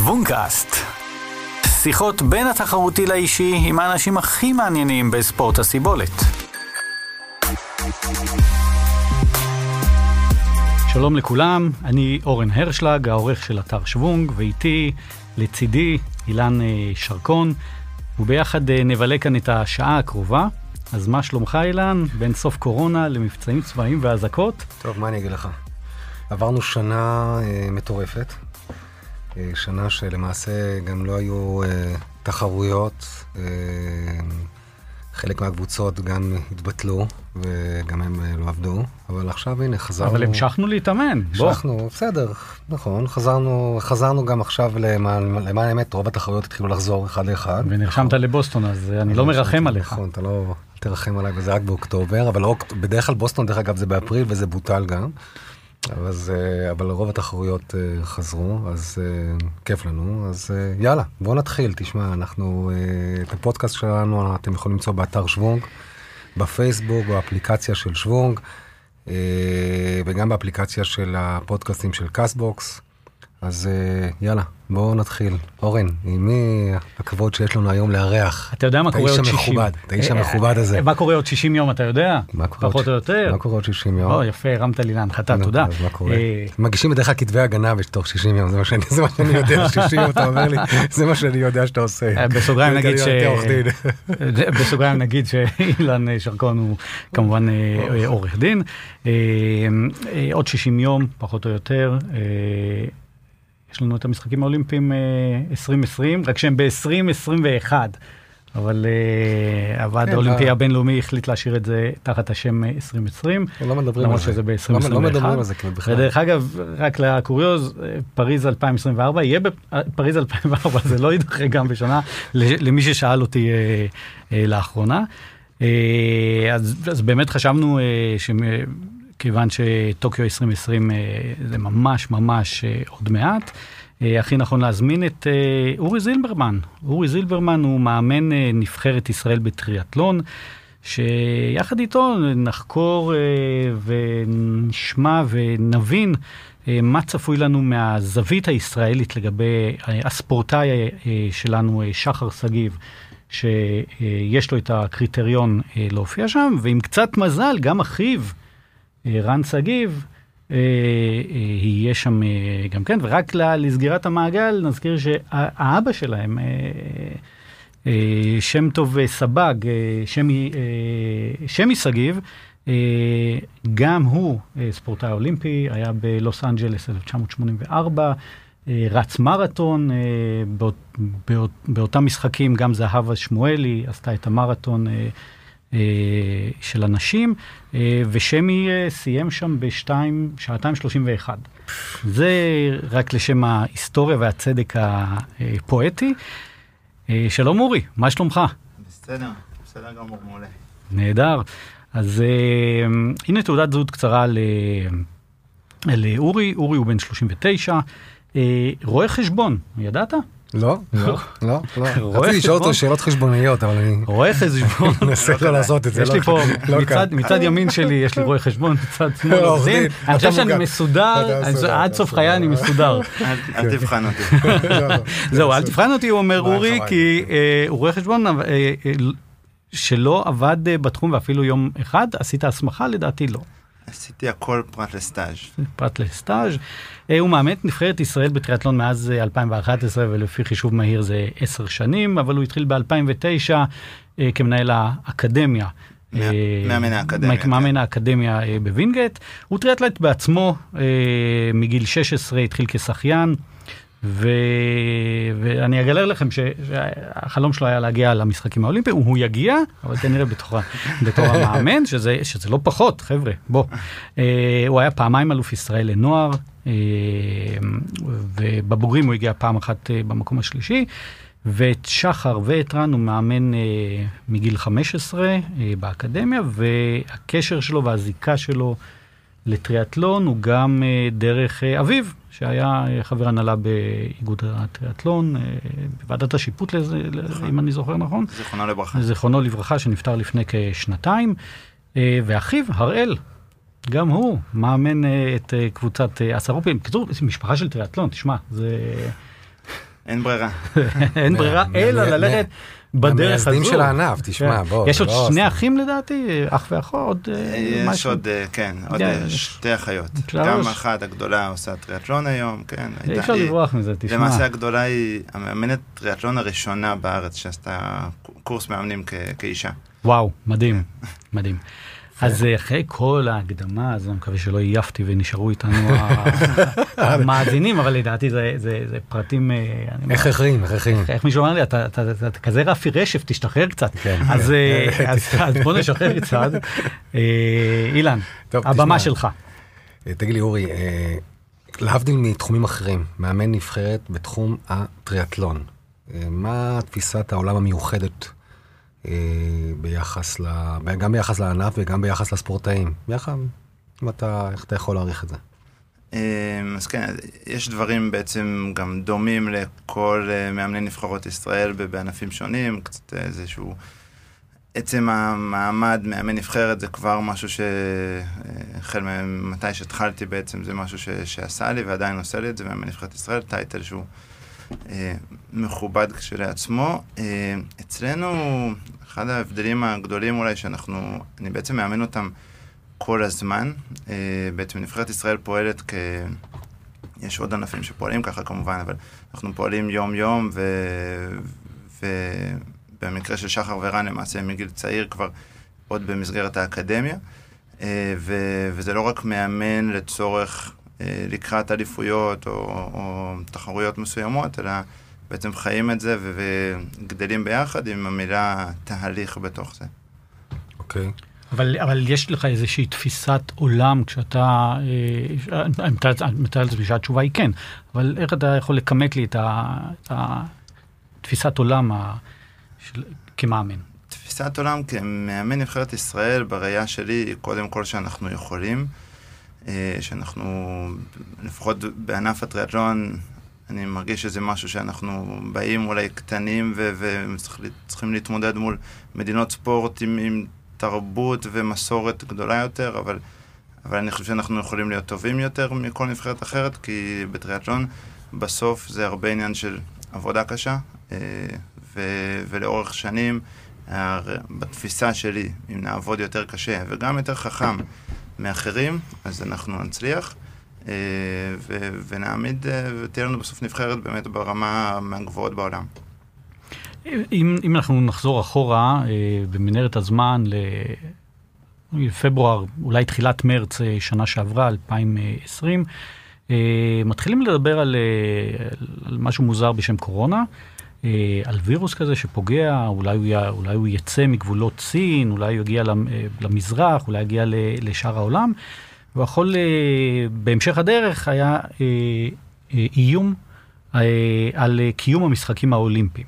שוונקאסט. שיחות בין התחרותי לאישי עם האנשים הכי מעניינים בספורט הסיבולת. שלום לכולם, אני אורן הרשלג, העורך של אתר שוונג, ואיתי, לצידי, אילן אה, שרקון, וביחד אה, נבלה כאן את השעה הקרובה. אז מה שלומך אילן? בין סוף קורונה למבצעים צבאיים ואזעקות? טוב, מה אני אגיד לך? עברנו שנה אה, מטורפת, שנה שלמעשה גם לא היו אה, תחרויות, אה, חלק מהקבוצות גם התבטלו וגם הם אה, לא עבדו, אבל עכשיו הנה חזרנו. אבל המשכנו להתאמן, בוא. המשכנו, בסדר, נכון, חזרנו, חזרנו גם עכשיו למען למען האמת, רוב התחרויות התחילו לחזור אחד לאחד. ונרשמת לבוסטון, אז אני לא מרחם עליך. נכון, אתה לא תרחם עליי, וזה רק באוקטובר, אבל בדרך כלל בוסטון, דרך אגב, זה באפריל וזה בוטל גם. זה, אבל רוב התחרויות uh, חזרו, אז uh, כיף לנו, אז uh, יאללה, בואו נתחיל. תשמע, אנחנו, את הפודקאסט שלנו אתם יכולים למצוא באתר שוונג, בפייסבוק, באפליקציה של שוונג, וגם באפליקציה של הפודקאסטים של קאסטבוקס. אז uh, יאללה, בואו נתחיל. אורן, עם מי הכבוד שיש לנו היום לארח? אתה יודע מה את קורה האיש עוד 60? המכובד, את האיש המכובד הזה. מה קורה עוד 60 יום, אתה יודע? פחות או יותר. מה קורה עוד 60 יום? או, יפה, הרמת לי להנחתה, תודה. אז מה קורה? אה, מגישים בדרך כלל כתבי הגנה בתוך 60 יום, זה מה שאני יודע, 60 יום אתה אומר לי, זה מה שאני יודע שאתה עושה. אה, בסוגריים נגיד ש... בסוגריים נגיד שאילן אה, שרקון הוא כמובן אה, אה, עורך דין. אה, אה, עוד 60 יום, פחות או יותר. אה, יש לנו את המשחקים האולימפיים אה, 2020, רק שהם ב-2021. אבל אה, הוועד כן, האולימפי לא. הבינלאומי החליט להשאיר את זה תחת השם אה, 2020. לא מדברים על למרות זה. שזה לא- ב-2021. לא מדברים על זה כמעט בכלל. ודרך אגב, רק לקוריוז, אה, פריז 2024, יהיה בפריז 2004, זה לא יידחה גם בשנה, למי ששאל אותי אה, אה, לאחרונה. אה, אז, באמת חשבנו אה, שכיוון שטוקיו 2020 אה, זה ממש ממש אה, עוד מעט, אה, הכי נכון להזמין את אורי זילברמן. אורי זילברמן הוא מאמן נבחרת ישראל בטריאטלון. שיחד איתו נחקור ונשמע ונבין מה צפוי לנו מהזווית הישראלית לגבי הספורטאי שלנו, שחר שגיב, שיש לו את הקריטריון להופיע שם, ועם קצת מזל, גם אחיו, רן שגיב, אה, אה, יהיה שם אה, גם כן, ורק לסגירת המעגל נזכיר שהאבא שלהם, אה, אה, שם טוב אה, סבג, אה, שמי, אה, שגיב, אה, גם הוא אה, ספורטאי אולימפי, היה בלוס אנג'לס 1984, אה, רץ מרתון, אה, באות, באות, באותם משחקים גם זהבה שמואלי עשתה את המרתון אה, אה, של הנשים, אה, ושמי אה, סיים שם בשתיים, שעתיים שלושים ואחד. זה רק לשם ההיסטוריה והצדק הפואטי. אה, שלום אורי, מה שלומך? בסדר, בסדר גמור, מעולה. נהדר. אז אה, הנה תעודת זהות קצרה ל- לאורי, אורי הוא בן 39, אה, רואה חשבון, ידעת? לא, לא, לא, לא. רציתי לשאול חשבון? אותו שאלות חשבוניות, אבל אני רואה חשבון. מנסה לא לעשות את זה. יש לא- לי פה, לא מצד, ימין שלי יש לי רואה חשבון, מצד שמאל עורך דין. אני חושב שאני. מסודר, אתה אני- מסודר, עד אתה סוף חיי אני מסודר. מסודר. אל תבחן אותי. זהו, אל תבחן אותי, הוא אומר אורי. כי אה, הוא רואה חשבון אה, אה, שלא עבד בתחום ואפילו יום אחד, עשית הסמכה? לדעתי לא. עשיתי הכל פרט לסטאז'. פרט לסטאז'. אה, הוא מאמן את נבחרת ישראל בטריאטלון מאז אה, 2011 ולפי חישוב מהיר זה עשר שנים, אבל הוא התחיל ב-2009 כמנהל האקדמיה. אה, מאמן האקדמיה, מייק- כן. מאמן האקדמיה אה, בווינגייט. הוא טריאטלט בעצמו, אה, מגיל 16 התחיל כשחיין. ו... ואני אגלה לכם. שהחלום שלו היה להגיע למשחקים האולימפיים, הוא יגיע, אבל כנראה בתור, המאמן, שזה, שזה לא פחות, חבר'ה, בוא. אה, הוא היה פעמיים אלוף ישראל לנוער, אה, ובבוגרים הוא הגיע פעם אחת אה, במקום השלישי, ואת שחר ואת רן הוא מאמן אה, מגיל 15 אה, באקדמיה, והקשר שלו והזיקה שלו לטריאטלון הוא גם אה, דרך אה, אביו, שהיה אה, חבר הנהלה באיגוד הטריאטלון, אה, בוועדת השיפוט, לזה, אם אני זוכר נכון. זיכרונו לברכה. זיכרונו לברכה, שנפטר לפני כשנתיים, אה, ואחיו, הראל, גם הוא מאמן את קבוצת עשרופים. בקיצור, זו משפחה של טריאטלון, תשמע, זה... אין ברירה. אין ברירה, אלא ללכת בדרך הזו. המייסדים של הענף, תשמע, כן. בוא. יש עוד לא שני סתם. אחים לדעתי, אח ואחות, עוד אה, יש משהו. עוד, אה, כן, עוד כן, אה, יש- שתי אחיות. שלוש. גם אחת הגדולה עושה טריאטלון היום, כן. אי אפשר לברוח מזה, תשמע. למעשה הגדולה היא המאמנת טריאטלון הראשונה בארץ שעשתה קורס מאמנים כ- כאישה. וואו, מדהים, מדהים. אז אה, אחרי כל ההקדמה הזו, אני מקווה שלא עייפתי ונשארו איתנו המאזינים, אבל לדעתי זה- זה זה פרטים... אה, אני אומר, הכרחיים, הכרחיים. איך מישהו אמר לי, אתה, אתה, אתה, אתה כזה רפי רשף, תשתחרר קצת. כן. אז, אה, אז, אז בוא נשחרר קצת. אה, אילן, טוב, הבמה תשמע. שלך. אה, תגיד לי, אורי, אה, להבדיל מתחומים אחרים, מאמן נבחרת בתחום הטריאטלון, אה, מה תפיסת העולם המיוחדת אה, ביחס ל... גם ביחס לענף וגם ביחס לספורטאים? יחד, אם אתה, איך אתה יכול להעריך את זה? אמ, אז כן, יש דברים בעצם גם דומים לכל אה, מאמני נבחרות ישראל בענפים שונים, קצת איזשהו... עצם המעמד מאמן נבחרת זה כבר משהו שהחל ממתי שהתחלתי בעצם זה משהו ש... שעשה לי ועדיין עושה לי את זה, מאמן נבחרת ישראל, טייטל שהוא אה, מכובד כשלעצמו. אה, אצלנו, אחד ההבדלים הגדולים אולי שאנחנו, אני בעצם מאמן אותם כל הזמן. אה, בעצם נבחרת ישראל פועלת כ... יש עוד ענפים שפועלים ככה כמובן, אבל אנחנו פועלים יום-יום, ו... ובמקרה של שחר ורן למעשה מגיל צעיר כבר עוד במסגרת האקדמיה. אה, ו... וזה לא רק מאמן לצורך לקראת אליפויות או, או תחרויות מסוימות, אלא בעצם חיים את זה. וגדלים ביחד עם המילה תהליך בתוך זה. אוקיי. אבל, אבל יש לך איזושהי תפיסת עולם כשאתה, אה, אני מתאר- לעצמי שהתשובה היא כן, אבל איך אתה יכול לכמת לי את, ה, את התפיסת עולם ה, של, כמאמן? תפיסת עולם כמאמן נבחרת ישראל, בראייה שלי, היא קודם כל שאנחנו יכולים, אה, שאנחנו, לפחות בענף הטריאטלון, אני מרגיש שזה משהו שאנחנו באים אולי קטנים וצריכים להתמודד מול מדינות ספורט עם, עם תרבות ומסורת גדולה יותר, אבל, אבל אני חושב שאנחנו יכולים להיות טובים יותר מכל נבחרת אחרת, כי בטריאטלון בסוף זה הרבה עניין של עבודה קשה, אה, ו- ולאורך שנים, בתפיסה שלי, אם נעבוד יותר קשה וגם יותר חכם מאחרים, אז אנחנו נצליח. אה, ו- ונעמיד, אה, ותהיה לנו בסוף נבחרת באמת ברמה מהגבוהות בעולם. אם, אם אנחנו נחזור אחורה אה, במנהרת הזמן לפברואר, אולי תחילת מרץ שנה שעברה, 2020, אה, מתחילים לדבר על, על משהו מוזר בשם קורונה, על וירוס כזה שפוגע, אולי הוא, י, אולי הוא יצא מגבולות סין, אולי הוא יגיע למ- למזרח, אולי יגיע לשאר העולם, ויכול, אה, בהמשך הדרך היה אה, אה, איום אה, על קיום המשחקים האולימפיים.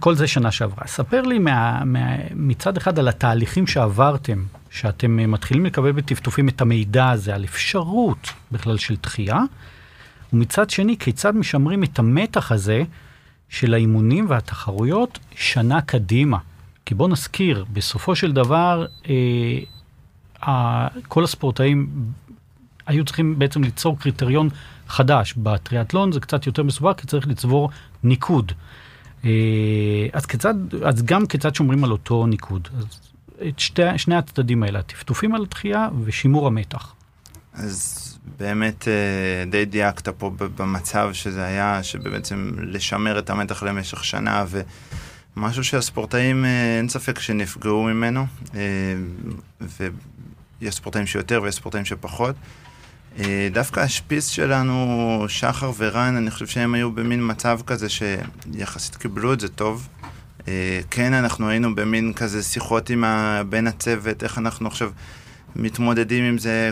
כל זה שנה שעברה. ספר לי מה, מה, מצד אחד על התהליכים שעברתם, שאתם אה, מתחילים לקבל בטפטופים את המידע הזה על אפשרות בכלל של דחייה, ומצד שני, כיצד משמרים את המתח הזה של האימונים והתחרויות שנה קדימה. כי בוא נזכיר, בסופו של דבר, אה, כל הספורטאים היו צריכים בעצם ליצור קריטריון חדש. בטריאטלון זה קצת יותר מסובך, כי צריך לצבור ניקוד. אה, אז כיצד, אז גם כיצד שומרים על אותו ניקוד. אז את שתי, שני הצדדים האלה, הטפטופים על התחייה ושימור המתח. אז באמת אה, די דייקת פה במצב שזה היה, שבעצם לשמר את המתח למשך שנה, ומשהו שהספורטאים, אה, אין ספק שנפגעו ממנו, ויש ספורטאים שיותר ויש ספורטאים שפחות. אה, דווקא השפיץ שלנו, שחר ורן, אני חושב שהם היו במין מצב כזה שיחסית קיבלו את זה טוב. אה, כן, אנחנו היינו במין כזה שיחות עם. בין הצוות, איך אנחנו עכשיו מתמודדים עם זה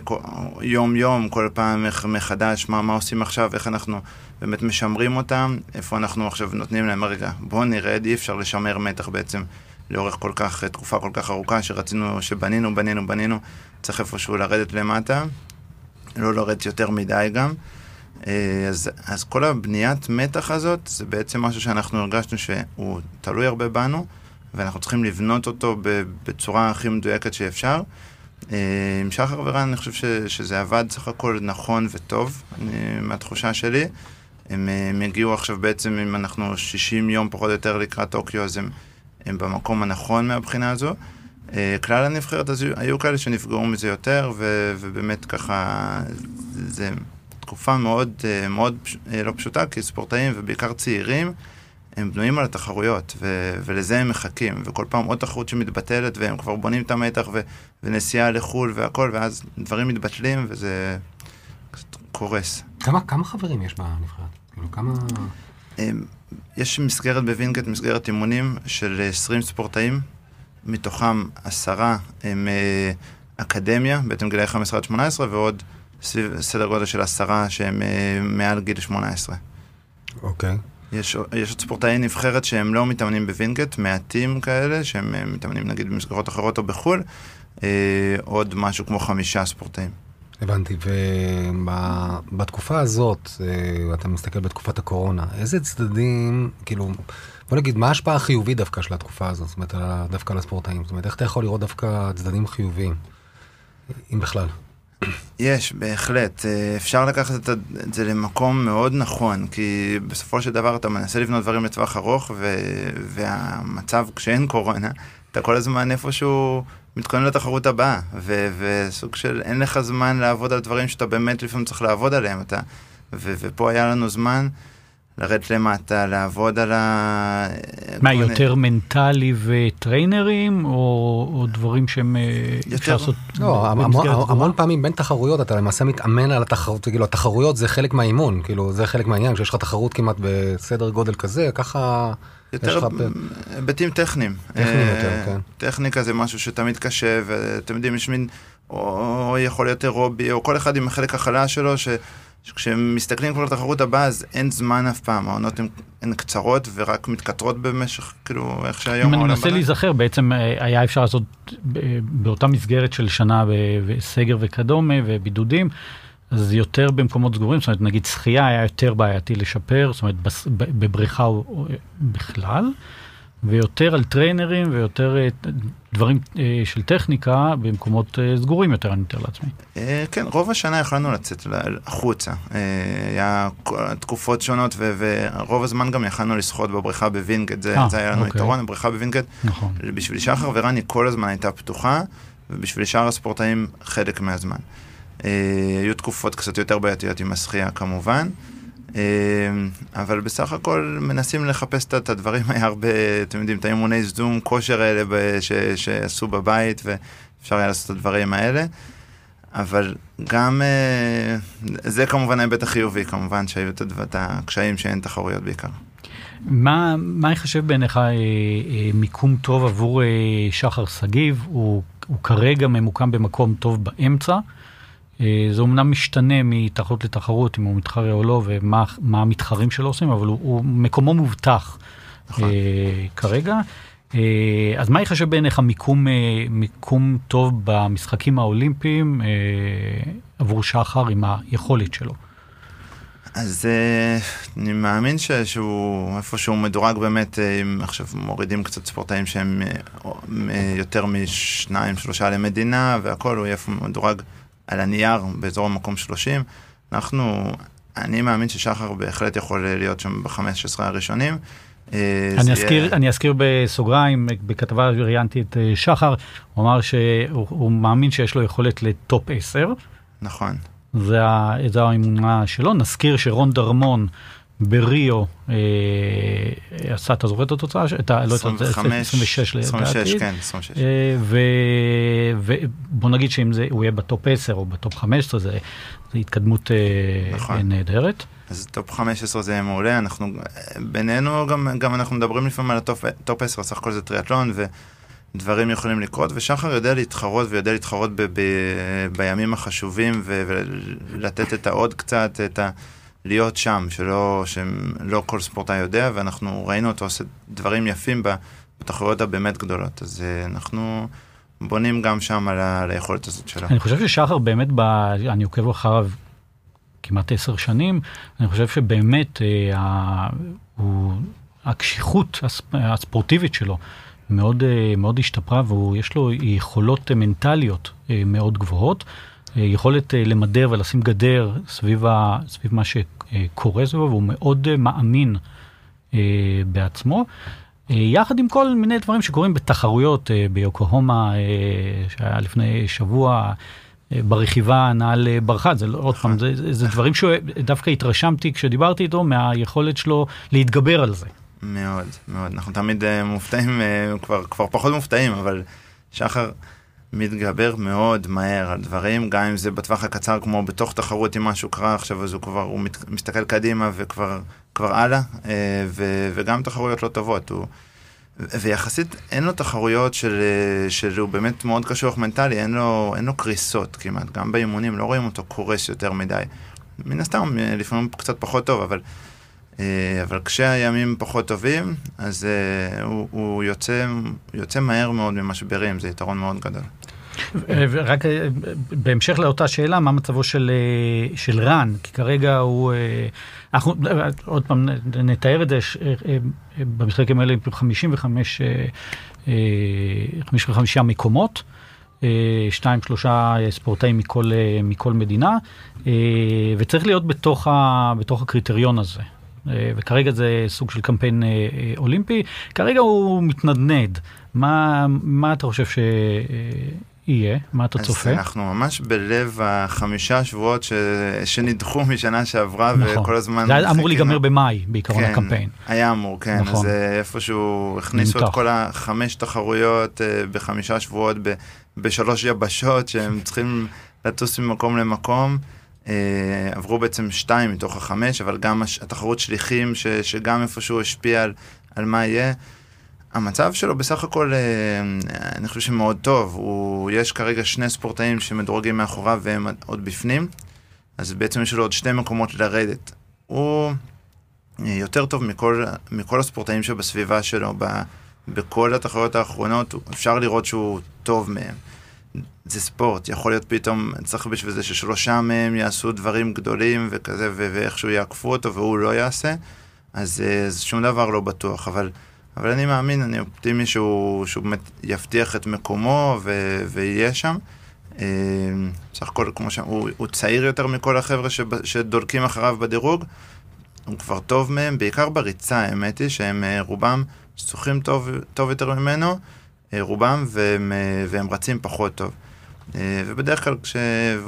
יום-יום, כל פעם מחדש, מה, מה עושים עכשיו, איך אנחנו באמת משמרים אותם, איפה אנחנו עכשיו נותנים להם, רגע, בואו נרד, אי אפשר לשמר מתח בעצם לאורך כל כך, תקופה כל כך ארוכה, שרצינו, שבנינו, בנינו, בנינו, צריך איפשהו לרדת למטה, לא לרדת יותר מדי גם. אה, אז, אז כל הבניית מתח הזאת, זה בעצם משהו שאנחנו הרגשנו שהוא תלוי הרבה בנו, ואנחנו צריכים לבנות אותו בצורה הכי מדויקת שאפשר. אה, עם שחר ורן אני חושב ש, שזה עבד סך הכל נכון וטוב, אני, מהתחושה שלי, הם, הם הגיעו עכשיו בעצם, אם אנחנו 60 יום פחות או יותר לקראת טוקיו, אז הם, הם במקום הנכון מהבחינה הזו. אה, כלל הנבחרת, אז היו כאלה שנפגעו מזה יותר, ו, ובאמת ככה, זה תקופה מאוד, אה, מאוד אה, לא פשוטה, כי ספורטאים, ובעיקר צעירים, הם בנויים על התחרויות, ו- ולזה הם מחכים, וכל פעם עוד תחרות שמתבטלת, והם כבר בונים את המתח, ו- ונסיעה לחו"ל והכל, ואז דברים מתבטלים, וזה קורס. כמה, כמה חברים יש בנבחרת? כאילו, כמה... יש מסגרת בווינגייט, מסגרת אימונים של 20 ספורטאים, מתוכם עשרה הם אה, אקדמיה, בעצם גילאי 15 עד 18, ועוד סביב סדר גודל של עשרה שהם אה, מעל גיל 18. אוקיי. יש, יש עוד ספורטאי נבחרת שהם לא מתאמנים בווינגייט, מעטים כאלה, שהם אה, מתאמנים נגיד במסגרות אחרות או בחו"ל, אה, עוד משהו כמו חמישה ספורטאים. הבנתי, ובתקופה הזאת, אה, אתה מסתכל בתקופת הקורונה, איזה צדדים, כאילו, בוא נגיד, מה ההשפעה החיובית דווקא של התקופה הזאת, זאת אומרת, דווקא על הספורטאים? זאת אומרת, איך אתה יכול לראות דווקא צדדים חיוביים, אם בכלל? יש, בהחלט. אה, אפשר לקחת את זה למקום מאוד נכון, כי בסופו של דבר אתה מנסה לבנות דברים לטווח ארוך, ו... והמצב כשאין קורונה, אתה כל הזמן איפשהו מתכונן לתחרות הבאה, ו... וסוג של אין לך זמן לעבוד על דברים שאתה באמת לפעמים צריך לעבוד עליהם. אתה... ו... ופה היה לנו זמן. לרדת למטה, לעבוד על ה... מה, יותר מנטלי וטריינרים, או, או דברים שהם אה, אפשר לעשות לא, המון, המון פעמים בין תחרויות אתה למעשה מתאמן על התחרות, כאילו התחרויות זה חלק מהאימון, כאילו זה חלק מהעניין, כשיש לך תחרות כמעט בסדר גודל כזה, ככה... יותר היבטים טכניים. טכניים יותר, אה, כן. טכניקה זה משהו שתמיד קשה, ואתם יודעים, יש מין, או יכול להיות אירובי, או כל אחד עם החלק החלש שלו, ש... כשהם מסתכלים כבר לתחרות הבאה, אז אין זמן אף פעם, העונות הן קצרות ורק מתקטרות במשך, כאילו, איך שהיום העולם... אם אני מנסה להיזכר, בעצם אה, היה אפשר לעשות באותה מסגרת של שנה וסגר וכדומה ובידודים, אז יותר במקומות סגורים, זאת אומרת, נגיד שחייה היה יותר בעייתי לשפר, זאת אומרת, בבריכה בכלל. ויותר על טריינרים ויותר אה, דברים אה, של טכניקה במקומות אה, סגורים יותר, אני מתאר לעצמי. כן, רוב השנה יכולנו לצאת החוצה. היה תקופות שונות, ורוב הזמן גם יכלנו לשחות בבריכה בווינגייט, זה, זה היה לנו אוקיי. יתרון, הבריכה בווינגייט. נכון. בשביל שחר ורני כל הזמן הייתה פתוחה, ובשביל שאר הספורטאים חלק מהזמן. היו תקופות קצת יותר בעייתיות עם השחייה כמובן. אמ, אבל בסך הכל מנסים לחפש את הדברים, היה הרבה, אתם יודעים, את האימוני זום כושר האלה ש, שעשו בבית, ואפשר היה לעשות את הדברים האלה. אבל גם, אה, זה כמובן ההיבט החיובי, כמובן שהיו את הקשיים שאין תחרויות בעיקר. מה, מה יחשב בעיניך אה, אה, מיקום טוב עבור אה, שחר שגיב? הוא, הוא כרגע ממוקם במקום טוב באמצע. אה, זה אומנם משתנה מתחרות לתחרות, אם הוא מתחרה או לא, ומה המתחרים שלו עושים, אבל הוא, הוא מקומו מובטח נכון. אה, כרגע. אה, אז מה יחשב בעיניך מיקום, אה, מיקום טוב במשחקים האולימפיים אה, עבור שחר עם היכולת שלו? אז אה, אני מאמין ש, שהוא איפשהו מדורג באמת, אה, אם עכשיו מורידים קצת ספורטאים שהם אה, יותר משניים, שלושה למדינה והכל, הוא יהיה מדורג על הנייר באזור המקום 30. אנחנו, אני מאמין ששחר בהחלט יכול להיות שם ב-15 הראשונים. אה, אני אזכיר, יהיה... אני אזכיר בסוגריים, בכתבה ראיינתי את אה, שחר, הוא אמר שהוא מאמין שיש לו יכולת לטופ 10. נכון. זה, זה האמונה שלו. נזכיר שרון דרמון בריו אה, עשה, אתה זוכר את התוצאה? את ה, 25, לא 26 לדעתי. 26, כן, 26. אה, ובוא נגיד שאם זה, הוא יהיה בטופ 10 או בטופ 15, זה, זה התקדמות אה, נכון. נהדרת. אז טופ 15 זה מעולה, אנחנו, בינינו גם, גם אנחנו מדברים לפעמים על הטופ 10, סך הכל זה טריאטלון, ודברים יכולים לקרות, ושחר יודע להתחרות ויודע להתחרות ב, ב, בימים החשובים, ולתת את העוד קצת, את ה... להיות שם, שלא, שלא כל ספורטאי יודע, ואנחנו ראינו אותו עושה דברים יפים בתחרויות הבאמת גדולות. אז uh, אנחנו בונים גם שם על, ה, על היכולת הזאת שלו. אני חושב ששחר באמת, ב, אני עוקב אחריו כמעט עשר שנים, אני חושב שבאמת uh, ה, הוא, הקשיחות הספ, הספורטיבית שלו מאוד, uh, מאוד השתפרה, ויש לו יכולות מנטליות uh, מאוד גבוהות. יכולת למדר ולשים גדר סביב, ה, סביב מה ש, קורא סביבו והוא מאוד מאמין בעצמו. יחד עם כל מיני דברים שקורים בתחרויות ביוקוהומה שהיה לפני שבוע. ברכיבה נעל ברכה, זה לא, עוד פעם, זה, זה דברים שדווקא התרשמתי כשדיברתי איתו מהיכולת שלו להתגבר על זה. מאוד, מאוד. אנחנו תמיד מופתעים, כבר, כבר פחות מופתעים, אבל שחר מתגבר מאוד מהר על דברים, גם אם זה בטווח הקצר, כמו בתוך תחרות, אם משהו קרה עכשיו, אז הוא כבר, הוא מת, מסתכל קדימה וכבר כבר הלאה, uh, ו, וגם תחרויות לא טובות. הוא, ויחסית אין לו תחרויות של, של הוא באמת מאוד קשוח מנטלי, אין לו, אין לו קריסות כמעט, גם באימונים לא רואים אותו קורס יותר מדי. מן הסתם, לפעמים קצת פחות טוב, אבל אה, אבל כשהימים פחות טובים, אז uh, הוא, הוא יוצא, יוצא מהר מאוד ממשברים, זה יתרון מאוד גדול. רק אה, בהמשך לאותה שאלה, מה מצבו של, של רן? כי כרגע הוא, אנחנו עוד פעם נתאר את זה, במשחקים האלה 55, 55 מקומות. שתיים, שלושה ספורטאים מכל, מכל מדינה, וצריך להיות בתוך, ה, בתוך הקריטריון הזה. אה, וכרגע זה סוג של קמפיין אה, אה, אולימפי, כרגע הוא מתנדנד. מה, מה אתה חושב שיהיה? מה אתה צופה? אז אנחנו ממש בלב החמישה שבועות ש... שנדחו משנה שעברה, נכון. וכל הזמן... זה היה אמור להיגמר במאי, בעיקרון כן, הקמפיין. היה אמור, כן. נכון. אז איפשהו הכניסו נמתח. את כל החמש תחרויות בחמישה שבועות ב... בשלוש יבשות, שהם צריכים לטוס ממקום למקום. אה, עברו בעצם שתיים מתוך החמש, אבל גם התחרות שליחים, ש, שגם איפשהו השפיע על, על מה יהיה. המצב שלו בסך הכל, אה, אני חושב שמאוד טוב. הוא, יש כרגע שני ספורטאים שמדורגים מאחוריו והם עוד בפנים, אז בעצם יש לו עוד שתי מקומות לרדת. הוא אה, יותר טוב מכל, מכל הספורטאים שבסביבה שלו, ב, בכל התחרויות האחרונות, אפשר לראות שהוא טוב מהם. זה ספורט, יכול להיות פתאום, צריך בשביל זה ששלושה מהם יעשו דברים גדולים וכזה, ואיכשהו יעקפו אותו והוא לא יעשה, אז, אה, אז שום דבר לא בטוח, אבל, אבל אני מאמין, אני אופטימי שהוא, שהוא באמת יבטיח את מקומו ו, ויהיה שם. אה, בסך הכל, כמו שם, הוא, הוא צעיר יותר מכל החבר'ה שדולקים אחריו בדירוג, הוא כבר טוב מהם, בעיקר בריצה, האמת היא שהם אה, רובם שוחים טוב, טוב יותר ממנו. רובם, והם, והם רצים פחות טוב. אה, ובדרך כלל, כש...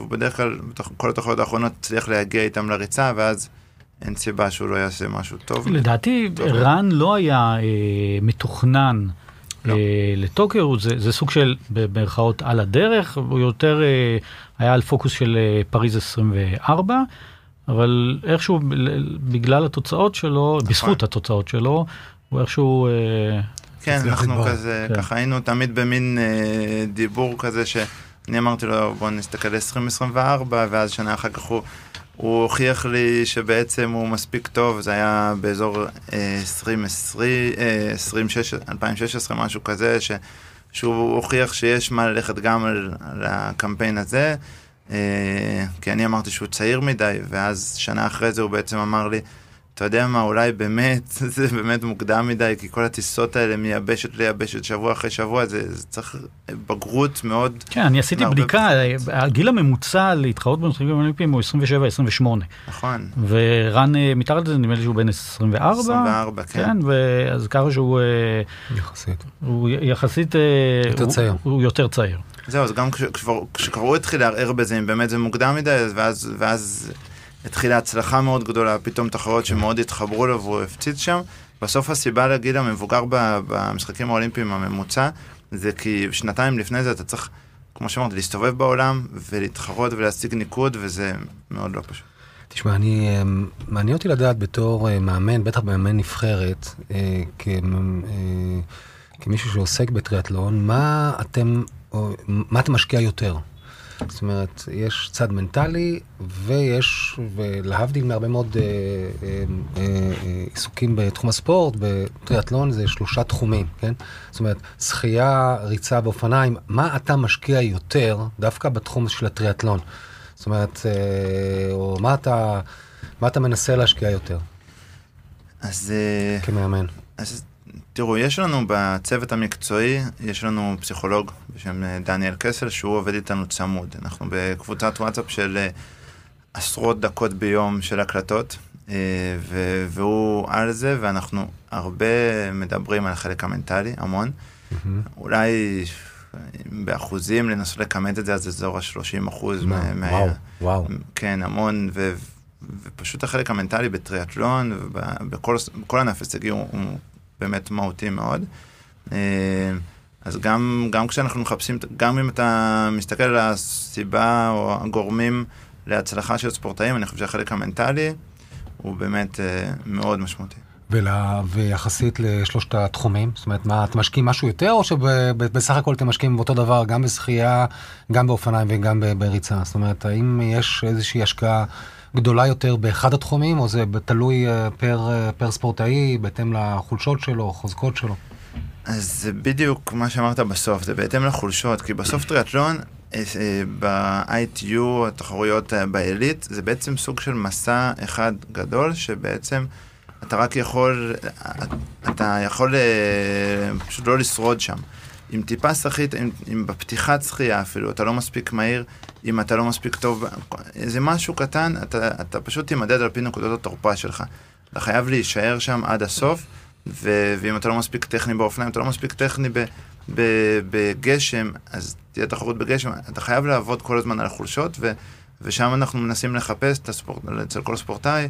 בדרך כלל, כל התחרויות האחרונות צריך להגיע איתם לריצה, ואז אין סיבה שהוא לא יעשה משהו טוב. לדעתי, טוב. רן לא היה אה, מתוכנן. לא. אה, לטוקיו, זה, זה סוג של במרכאות על הדרך, הוא יותר אה, היה על פוקוס של אה, פריז 24, אבל איכשהו בגלל התוצאות שלו, נכון. בזכות התוצאות שלו, הוא איכשהו... אה, כן, אנחנו כזה, כן. ככה היינו תמיד במין אה, דיבור כזה ש... אני אמרתי לו, בוא נסתכל 2024, ואז שנה אחר כך הוא, הוא הוכיח לי שבעצם הוא מספיק טוב, זה היה באזור אה, 2020, אה, 2016, 2016, משהו כזה, ש, שהוא הוכיח שיש מה ללכת גם על, על הקמפיין הזה, אה, כי אני אמרתי שהוא צעיר מדי, ואז שנה אחרי זה הוא בעצם אמר לי, אתה יודע מה, אולי באמת, זה באמת מוקדם מדי, כי כל הטיסות האלה מיבשת ליבשת, שבוע אחרי שבוע, זה, זה צריך בגרות מאוד... כן, אני עשיתי בדיקה, הגיל הממוצע להתחרות במשחקים האולימפיים הוא 27-28. נכון. ורן אה, מתחת לזה, נדמה לי שהוא בן 24. 24, כן. כן, ואז ככה שהוא... אה, יחסית. הוא יחסית... אה, יותר צעיר. הוא, הוא יותר צעיר. זהו, אז גם כשכבר הוא התחיל לערער בזה, אם באמת זה מוקדם מדי, ואז... ואז התחילה הצלחה מאוד גדולה, פתאום תחרויות שמאוד התחברו לו והוא הפציץ שם. בסוף הסיבה לגיל המבוגר במשחקים האולימפיים הממוצע, זה כי שנתיים לפני זה אתה צריך, כמו שאמרתי, להסתובב בעולם ולהתחרות ולהשיג ניקוד, וזה מאוד לא פשוט. תשמע, אני, אמ, מעניין אותי לדעת בתור אה, מאמן, בטח מאמן נבחרת, אה, אה, כמישהו שעוסק בטריאטלון, מה אתם, מה אתה משקיע יותר? זאת אומרת, יש צד מנטלי, ויש, ולהבדיל מהרבה מאוד אה, אה, אה, עיסוקים בתחום הספורט, בטריאטלון זה שלושה תחומים, כן? זאת אומרת, שחייה, ריצה ואופניים, מה אתה משקיע יותר דווקא בתחום של הטריאטלון? זאת אומרת, אה, או מה אתה, מה אתה מנסה להשקיע יותר? אז... אה, כמאמן. אז תראו, יש לנו בצוות המקצועי, יש לנו פסיכולוג בשם אה, דניאל קסל, שהוא עובד איתנו צמוד. אנחנו בקבוצת וואטסאפ של עשרות דקות ביום של הקלטות, אה, ו- והוא על זה, ואנחנו הרבה מדברים על החלק המנטלי, המון. אולי באחוזים לנסות לכמת את זה, אז אזור ה-30 אחוז. מה- מה- וואו, וואו. כן, המון, ו- ופשוט החלק המנטלי בטריאטלון ובכל בכל ענף הישגי הוא, הוא באמת מהותי מאוד. אה, אז גם, גם כשאנחנו מחפשים, גם אם אתה מסתכל על הסיבה או הגורמים להצלחה של ספורטאים, אני חושב שהחלק המנטלי הוא באמת אה, מאוד משמעותי. ולה, ויחסית לשלושת התחומים? זאת אומרת, מה, אתם משקיעים משהו יותר, או שבסך הכל אתם משקיעים באותו דבר, גם בשחייה, גם באופניים וגם בריצה? זאת אומרת, האם יש איזושהי השקעה גדולה יותר באחד התחומים, או זה תלוי אה, פר, אה, פר ספורטאי, בהתאם לחולשות שלו, חוזקות שלו? אז זה בדיוק מה שאמרת בסוף, זה בהתאם לחולשות, כי בסוף טריאטלון, אה, ב-ITU, התחרויות בעילית, זה בעצם סוג של מסע אחד גדול, שבעצם אתה רק יכול, אתה יכול פשוט לא לשרוד שם. עם טיפה שחית, אם, אם בפתיחת שחייה אפילו, אתה לא מספיק מהיר, אם אתה לא מספיק טוב, איזה משהו קטן, אתה, אתה פשוט תימדד על פי נקודות התורפה שלך. אתה חייב להישאר שם עד הסוף, ו- ואם אתה לא מספיק טכני באופניים, אתה לא מספיק טכני ב- ב- בגשם, אז תהיה תחרות בגשם, אתה חייב לעבוד כל הזמן על החולשות, ו- ושם אנחנו מנסים לחפש את הספורט, אצל כל ספורטאי,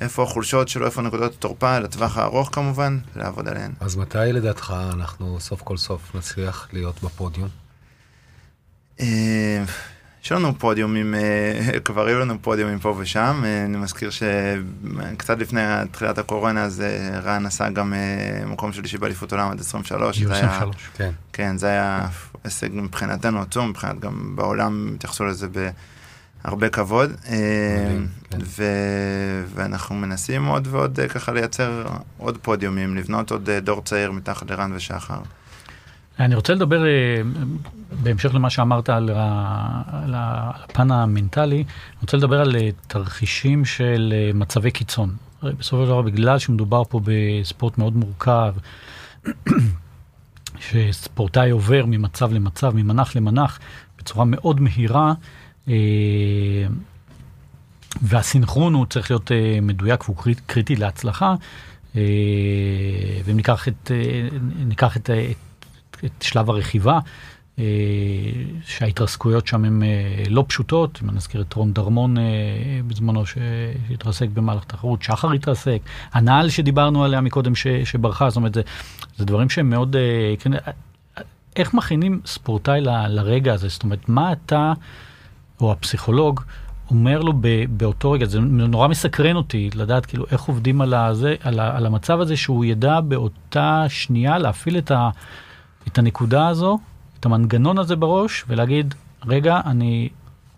איפה החולשות שלו, איפה נקודות התורפה, לטווח הארוך כמובן, לעבוד עליהן. אז מתי לדעתך אנחנו סוף כל סוף נצליח להיות בפודיום? אה, יש לנו פודיומים, אה, כבר היו לנו פודיומים פה ושם. אה, אני מזכיר שקצת לפני תחילת הקורונה, אז רן עשה גם מקום שלישי באליפות עולם עד 23. זה היה- 23. כן. כן, זה היה הישג מבחינתנו עצום, מבחינת גם בעולם התייחסו לזה בהרבה כבוד. אה, כן. ואנחנו מנסים עוד ועוד אה, ככה לייצר עוד פודיומים, לבנות עוד אה, דור צעיר מתחת לרן ושחר. אני רוצה לדבר, בהמשך למה שאמרת על, ה, הפן המנטלי, אני רוצה לדבר על תרחישים של מצבי קיצון. בסופו של דבר, בגלל שמדובר פה בספורט מאוד מורכב, שספורטאי עובר ממצב למצב, ממנח למנח, בצורה מאוד מהירה, והסינכרון הוא צריך להיות אה, מדויק והוא קריט, קריטי להצלחה. אה, ואם ניקח את, אה, ניקח את, אה, את, את שלב הרכיבה, אה, שההתרסקויות שם הן אה, לא פשוטות, אם אני אזכיר את רון דרמון אה, בזמנו שהתרסק במהלך תחרות, שחר התרסק, הנעל שדיברנו עליה מקודם ש, שברחה, זאת אומרת, זה, זה דברים שהם מאוד... אה, כן, אה, איך מכינים ספורטאי ל- לרגע הזה? זאת אומרת, מה אתה, או הפסיכולוג, אומר לו ב, באותו רגע, זה נורא מסקרן אותי לדעת כאילו איך עובדים על, הזה, על, ה, על המצב הזה, שהוא ידע באותה שנייה להפעיל את, ה, את הנקודה הזו, את המנגנון הזה בראש, ולהגיד, רגע, אני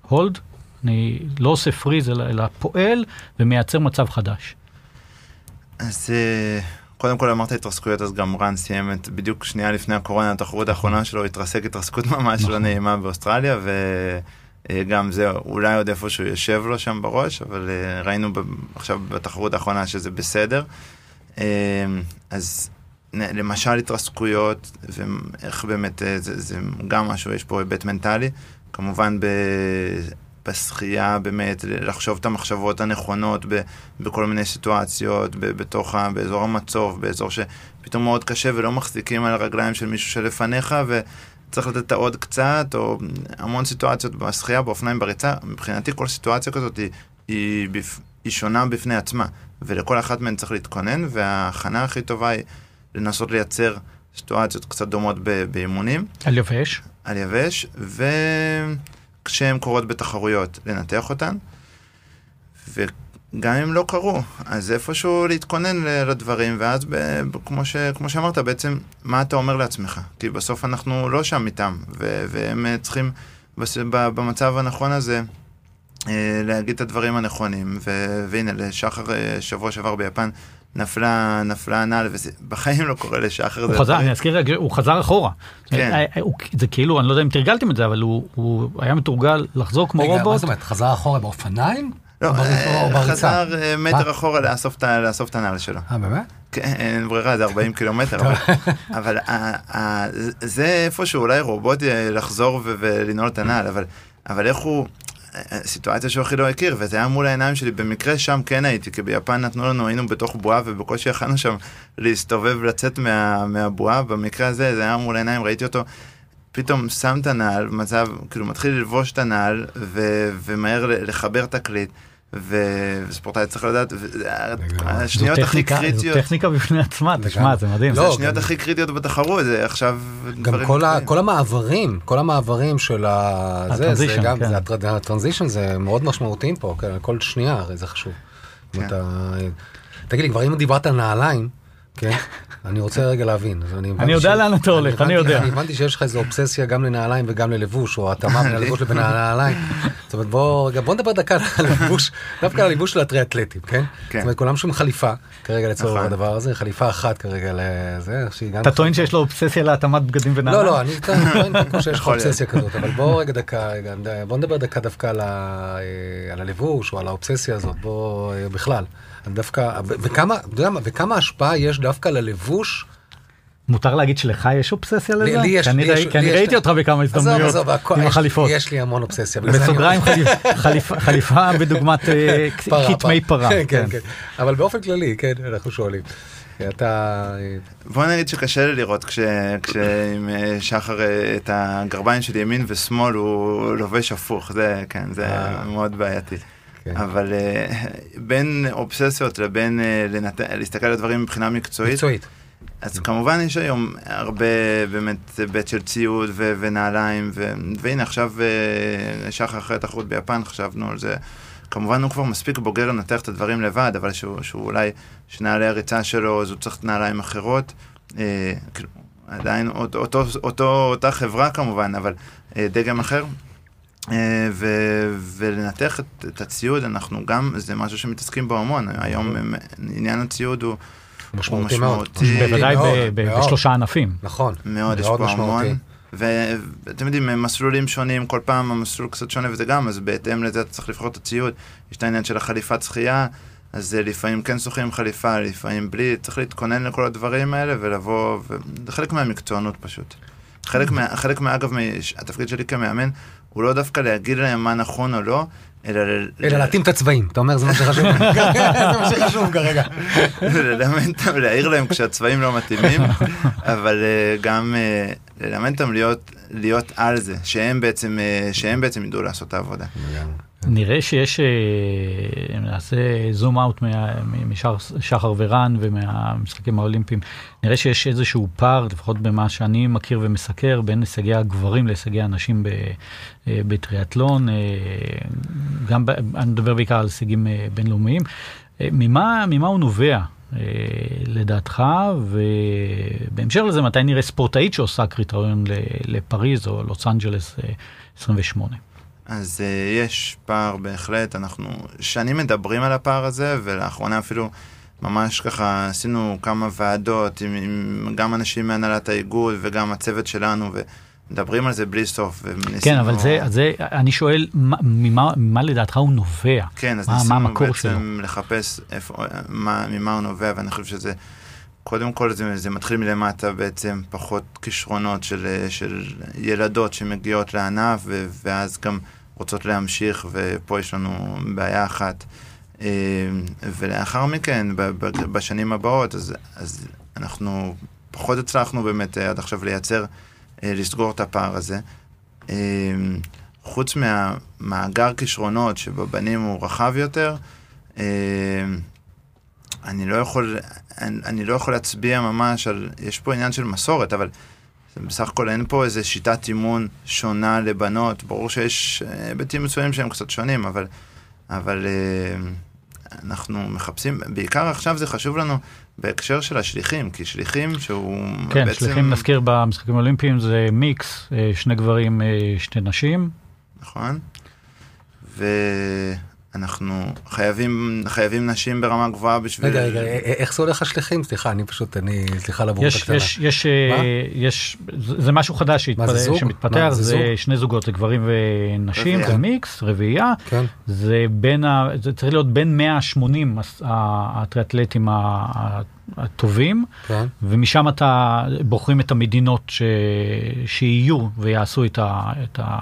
הולד, אני לא עושה פריז, אלא, אלא פועל ומייצר מצב חדש. אז אה, קודם כל אמרת התרסקויות, אז גם רן סיים את בדיוק שנייה לפני הקורונה, התחרות האחרונה שלו התרסק התרסקות ממש לא נכון. נעימה באוסטרליה, וגם זה אולי עוד איפשהו יושב לו שם בראש, אבל אה, ראינו עכשיו בתחרות האחרונה שזה בסדר. אה, אז למשל התרסקויות, ואיך באמת, אה, זה, זה גם משהו, יש פה היבט מנטלי, כמובן ב... בשחייה באמת, לחשוב את המחשבות הנכונות ב, בכל מיני סיטואציות, ב, בתוך, באזור המצוף, באזור שפתאום מאוד קשה ולא מחזיקים על הרגליים של מישהו שלפניך, וצריך לתת את העוד קצת, או המון סיטואציות בשחייה, באופניים, בריצה. מבחינתי כל סיטואציה כזאת היא, היא, בפ, היא שונה בפני עצמה, ולכל אחת מהן צריך להתכונן, וההכנה הכי טובה היא לנסות לייצר סיטואציות קצת דומות ב, באימונים. על יבש, על יבש, וכשהן קורות בתחרויות, לנתח אותן, וגם אם לא קרו, אז איפשהו להתכונן לדברים, ואז ב, ב, כמו, ש, כמו שאמרת, בעצם, מה אתה אומר לעצמך? כי בסוף אנחנו לא שם איתם, ו, והם אה, צריכים, בס, ב, במצב הנכון הזה, אה, להגיד את הדברים הנכונים, ו, והנה, לשחר אה, שבוע שעבר ביפן, נפלה, נפלה הנעל, וזה בחיים לא קורה לשחר. הוא חזר, דברים- אני אזכיר רגע, הוא חזר אחורה. כן. הוא- זה כאילו, אני לא יודע אם תרגלתם את זה, אבל הוא- הוא היה מתורגל לחזור כמו רגע, מה רובוט. זאת אומרת, חזר אחורה באופניים? לא, אה? חזר אה, מטר? אחורה לאסוף את הנעל שלו. אה, באמת? כן, אין ברירה, זה 40 קילומטר, אבל- אה, אה, זה איפשהו אולי רובוט אה, לחזור ולנעול את הנעל, אבל- איך הוא... סיטואציה שהוא הכי לא הכיר, וזה היה מול העיניים שלי, במקרה שם כן הייתי, כי ביפן נתנו לנו, היינו בתוך בועה ובקושי יכלנו שם להסתובב ולצאת מה, מהבועה, במקרה הזה זה היה מול העיניים, ראיתי אותו. פתאום שם את הנעל, מצב, כאילו מתחיל ללבוש את הנעל, ו, ומהר לחבר תקליט. וספורטאי צריך לדעת, השניות הכי קריטיות. זו טכניקה בפני עצמה, תשמע, זה מדהים. זה השניות הכי קריטיות בתחרות, זה עכשיו... גם כל המעברים, כל המעברים של ה... זה גם, כן. הטרנזישן זה מאוד משמעותיים פה, כן, כל שנייה הרי זה חשוב. כן. תגיד לי, כבר אם דיברת על נעליים, כן? אני רוצה רגע להבין. אני יודע לאן אתה הולך, אני יודע. אני הבנתי שיש לך איזו אובססיה גם לנעליים וגם ללבוש, או התאמה בין הלבוש לבין הנעליים. זאת אומרת, בוא רגע, בוא נדבר דקה על הלבוש, דווקא על הלבוש של הטריאטלטים, כן? כן? זאת אומרת, כולם שום חליפה כרגע לצורך נכון. הדבר הזה, חליפה אחת כרגע לזה, אתה טוען שיש לו אובססיה להתאמת בגדים ונעליים? לא, לא, אני טוען שיש לך אובססיה כזאת, אבל בוא רגע דקה, בוא נדבר דקה דווקא על אה, הלבוש או על האובססיה הזאת, בוא אה, בכלל. דווקא, וכמה, אתה יודע מה, וכמה השפעה יש דווקא ללבוש. מותר להגיד שלך יש אובססיה לזה? לי יש, לי יש. כי אני ראיתי אותך בכמה הזדמנויות עם החליפות. יש לי המון אובססיה. בסוגריים חליפה בדוגמת אה, כתמי פרה. כן, כן, כן. אבל באופן כללי, כן, אנחנו שואלים. אתה... בוא נגיד שקשה לי לראות כשעם אה, שחר אה, את הגרביים של ימין ושמאל הוא לובש הפוך, זה כן, זה מאוד בעייתי. כן. אבל uh, בין אובססיות לבין uh, לנת... להסתכל על הדברים מבחינה מקצועית. מקצועית. אז כמובן יש היום הרבה באמת היבט של ציוד ו- ונעליים, ו- והנה עכשיו uh, שחר אחרי התחרות ביפן חשבנו על זה. כמובן הוא כבר מספיק בוגר לנתח את הדברים לבד, אבל שהוא, שהוא אולי, שנעלי הריצה שלו, אז הוא צריך נעליים אחרות. אה, כאילו, עדיין אותו, אותו, אותו, אותה חברה כמובן, אבל אה, דגם אחר. אה, ו, ולנתח את, את הציוד, אנחנו גם, זה משהו שמתעסקים בו המון, היום עניין הציוד הוא משמעותי מאוד. בוודאי בשלושה ענפים. נכון. מאוד, יש פה המון. ואתם יודעים, מסלולים שונים, כל פעם המסלול קצת שונה וזה גם, אז בהתאם לזה אתה צריך לבחור את הציוד. יש את העניין של החליפת שחייה, אז לפעמים כן שוחים חליפה, לפעמים בלי, צריך להתכונן לכל הדברים האלה ולבוא, וזה חלק מהמקצוענות פשוט. חלק, מה, חלק מה, אגב, התפקיד שלי כמאמן, הוא לא דווקא להגיד להם מה נכון או לא, אלא... אלא להתאים את הצבעים, אתה אומר זה מה שחשוב, זה מה שחשוב כרגע. ללמד אותם, להעיר להם כשהצבעים לא מתאימים, אבל אה, גם אה, ללמד אותם להיות על זה, אה, שהם בעצם ידעו לעשות את העבודה. נראה שיש, אה, נעשה זום אאוט משחר ורן ומהמשחקים האולימפיים, נראה שיש איזשהו פער, לפחות במה שאני מכיר ומסקר, בין הישגי הגברים להישגי הנשים אה, בטריאטלון, אה, גם, אני מדבר בעיקר על הישגים בינלאומיים. ממה, ממה הוא נובע? לדעתך, ובהמשך לזה, מתי נראה ספורטאית שעושה קריטריון לפריז או לוס אנג'לס 28? אז uh, יש פער בהחלט, אנחנו שנים מדברים על הפער הזה, ולאחרונה אפילו ממש ככה עשינו כמה ועדות עם, עם גם אנשים מהנהלת האיגוד וגם הצוות שלנו, ומדברים על זה בלי סוף. כן, אבל זה, זה, אני שואל, ממה, ממה לדעתך הוא נובע? כן, אז מה, ניסינו מה בעצם שלו? לחפש איפה, מה, ממה הוא נובע, ואני חושב שזה... קודם כל זה, זה מתחיל מלמטה בעצם, פחות כישרונות של, של ילדות שמגיעות לענף, ו, ואז גם רוצות להמשיך, ופה יש לנו בעיה אחת. אה, ולאחר מכן, בשנים הבאות, אז, אז אנחנו פחות הצלחנו באמת אה, עד עכשיו לייצר, אה, לסגור את הפער הזה. חוץ מהמאגר כישרונות שבבנים הוא רחב יותר, אני לא יכול, אני, אני לא יכול להצביע ממש על, יש פה עניין של מסורת, אבל בסך הכל אין פה איזה שיטת אימון שונה לבנות, ברור שיש אה, היבטים מסוימים שהם קצת שונים, אבל, אבל אה, אנחנו מחפשים, בעיקר עכשיו זה חשוב לנו בהקשר של השליחים, כי שליחים שהוא כן, בעצם... כן, שליחים נזכיר במשחקים האולימפיים זה מיקס, אה, שני גברים, שתי נשים. נכון. אנחנו חייבים, חייבים נשים ברמה גבוהה בשביל... רגע, רגע, איך זה הולך השליחים? סליחה, אני פשוט, אני, סליחה לבורות הקטנה. יש, יש, יש, זה משהו חדש שמתפתח, זה, שני זוגות, זה גברים ונשים. זה מיקס, רביעייה. כן. זה בין, זה צריך להיות בין 180 הטריאטלטים הטובים, כן. ומשם אתה בוחרים את המדינות ש, שיהיו ויעשו את ה... את ה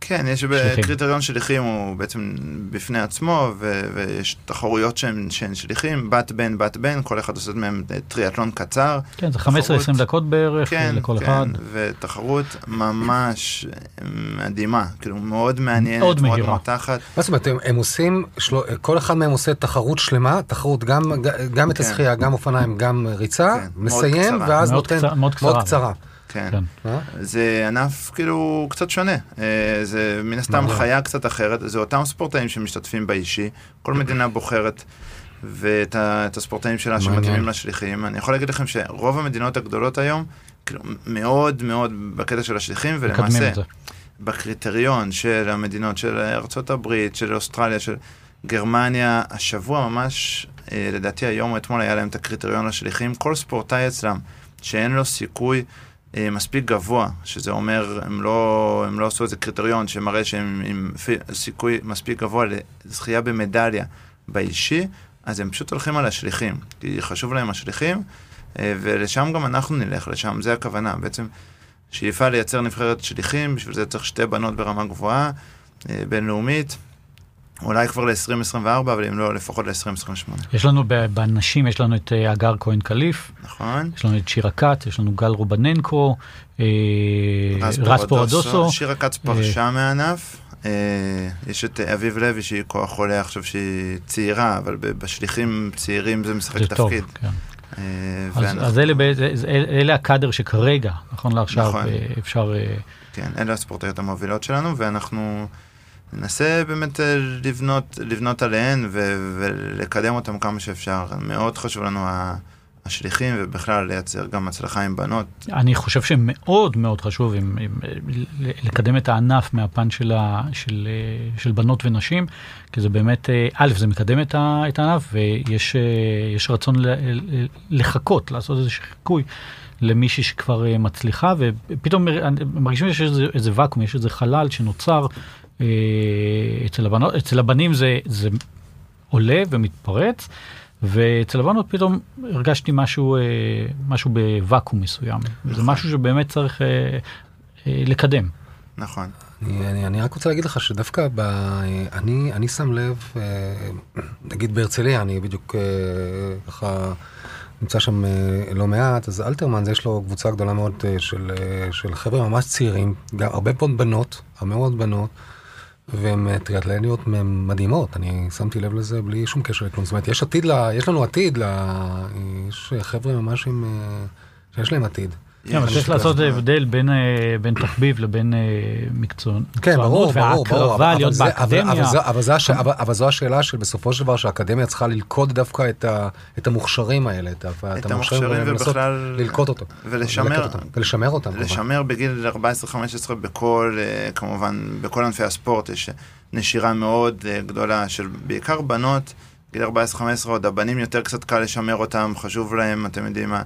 כן, יש. קריטריון שליחים הוא בעצם בפני עצמו, ו- ויש תחרויות שהן, שהן שליחים, בת בן, בת בן, כל אחד עושה מהם טריאטלון קצר. כן, זה תחרות. 15-20 דקות בערך כן, לכל כן, אחד. ותחרות ממש מדהימה, כאילו מאוד מעניינת, מאוד מאוד. מותחת. מה זאת אומרת, הם, הם עושים, של... כל אחד מהם עושה תחרות שלמה, תחרות גם, גם את כן. השחייה, גם אופניים, גם ריצה, כן, מסיים. ואז מאוד נותן... קצרה- מאוד קצרה. מאוד קצרה. כן. כן. אה? זה ענף כאילו קצת שונה, אה, זה מן הסתם מעניין. חיה קצת אחרת, זה אותם ספורטאים שמשתתפים באישי, כל מדינה בוחרת ואת הספורטאים שלה. שמתאימים לשליחים. אני יכול להגיד לכם שרוב המדינות הגדולות היום, כאילו מאוד מאוד בקטע של השליחים, ולמעשה. בקריטריון של המדינות של ארצות הברית, של אוסטרליה, של גרמניה, השבוע ממש, אה, לדעתי היום או אתמול היה להם את הקריטריון לשליחים, כל ספורטאי אצלם שאין לו סיכוי מספיק גבוה, שזה אומר, הם לא, הם לא עשו איזה קריטריון שמראה שהם עם סיכוי מספיק גבוה לזכייה במדליה באישי, אז הם פשוט הולכים על השליחים, כי חשוב להם השליחים, אה, ולשם גם אנחנו נלך, לשם, זה הכוונה. בעצם שאיפה לייצר נבחרת שליחים, בשביל זה צריך שתי בנות ברמה גבוהה, אה, בינלאומית, אולי כבר ל-2024, אבל אם לא, לפחות ל-2028, יש לנו בנשים, יש לנו את אה, הגר כהן קליף, נכון? יש לנו את שירה כץ, יש לנו גל רובננקו, אה, רס פורדוסו. שירה כץ פרשה מהענף. אה, יש את אביב לוי שהיא כוח עולה עכשיו שהיא צעירה, אבל בשליחים צעירים זה משחק תפקיד. אז, אלה, הקאדר שכרגע, נכון לעכשיו, נכון. אפשר... כן, אלה הספורטאיות המובילות שלנו, ואנחנו ננסה באמת אה, לבנות, לבנות עליהן ו- ולקדם אותן כמה שאפשר. מאוד חשוב לנו השליחים, ובכלל לייצר גם הצלחה עם בנות. אני חושב שמאוד מאוד חשוב עם, עם, ל- לקדם את הענף מהפן של, ה, של, אה, של בנות ונשים, כי זה באמת, אה, א', זה מקדם את, ה, את הענף, ויש אה, יש רצון לחכות, לעשות איזה חיקוי למישהי שכבר אה, מצליחה, ופתאום מר- מרגישים שיש איזה, איזה ואקום, יש איזה חלל שנוצר אה, אצל, הבנות, אצל הבנים זה, זה עולה ומתפרץ. ואצל הבנות פתאום הרגשתי משהו, אה, משהו בוואקום מסוים. זה נכון. משהו שבאמת צריך אה, אה, לקדם. נכון. אני, אני, אני רק רוצה להגיד לך שדווקא ב... אני, אני שם לב, אה, נגיד בהרצליה, אני בדיוק אה, ככה נמצא שם אה, לא מעט, אז אלתרמן, זה יש לו קבוצה גדולה מאוד אה, של, אה, של חבר'ה ממש צעירים, גם הרבה מאוד בנות, הרבה מאוד בנות, והן אה, טריאטלניות מדהימות, אני שמתי לב לזה בלי שום קשר לכלום. זאת אומרת, יש עתיד, ל, יש לנו עתיד, ל, יש חבר'ה ממש עם... אה, שיש להם עתיד. כן, אבל צריך לעשות הבדל בין, אה, בין תחביב לבין אה, מקצוע, כן, ברור, מקצוענות ברור, ברור. וההקרבה אבל להיות זה- אבל- באקדמיה. אבל זו- אבל זו הש- אבל- אבל זו השאלה של בסופו של דבר שהאקדמיה צריכה ללכוד דווקא את ה- את המוכשרים האלה, את את המוכשרים ובכלל... ללקוט אותם. ולשמר, אותם, ולשמר אותם. לשמר בגיל 14-15 בכל, אה, כמובן, בכל ענפי הספורט יש נשירה מאוד גדולה של בעיקר בנות, גיל 14-15 עוד הבנים יותר קצת קל לשמר אותם, חשוב להם, אתם יודעים מה,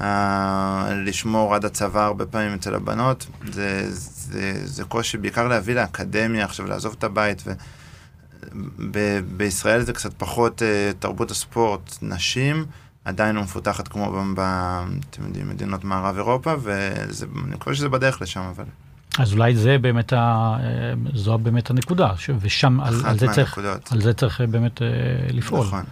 אה, לשמור עד הצבא הרבה פעמים אצל הבנות, זה, זה, זה קושי בעיקר להביא לאקדמיה עכשיו, לעזוב את הבית. ו... ב- בישראל זה קצת פחות אה, תרבות הספורט, נשים עדיין לא מפותחת כמו ב- ב- אתם יודעים, מדינות מערב אירופה, ואני מקווה שזה בדרך לשם, אבל אז אולי זה באמת, ה, אה, זו באמת הנקודה, ש- ושם על, על, זה צריך. על זה צריך באמת לפעול. נכון,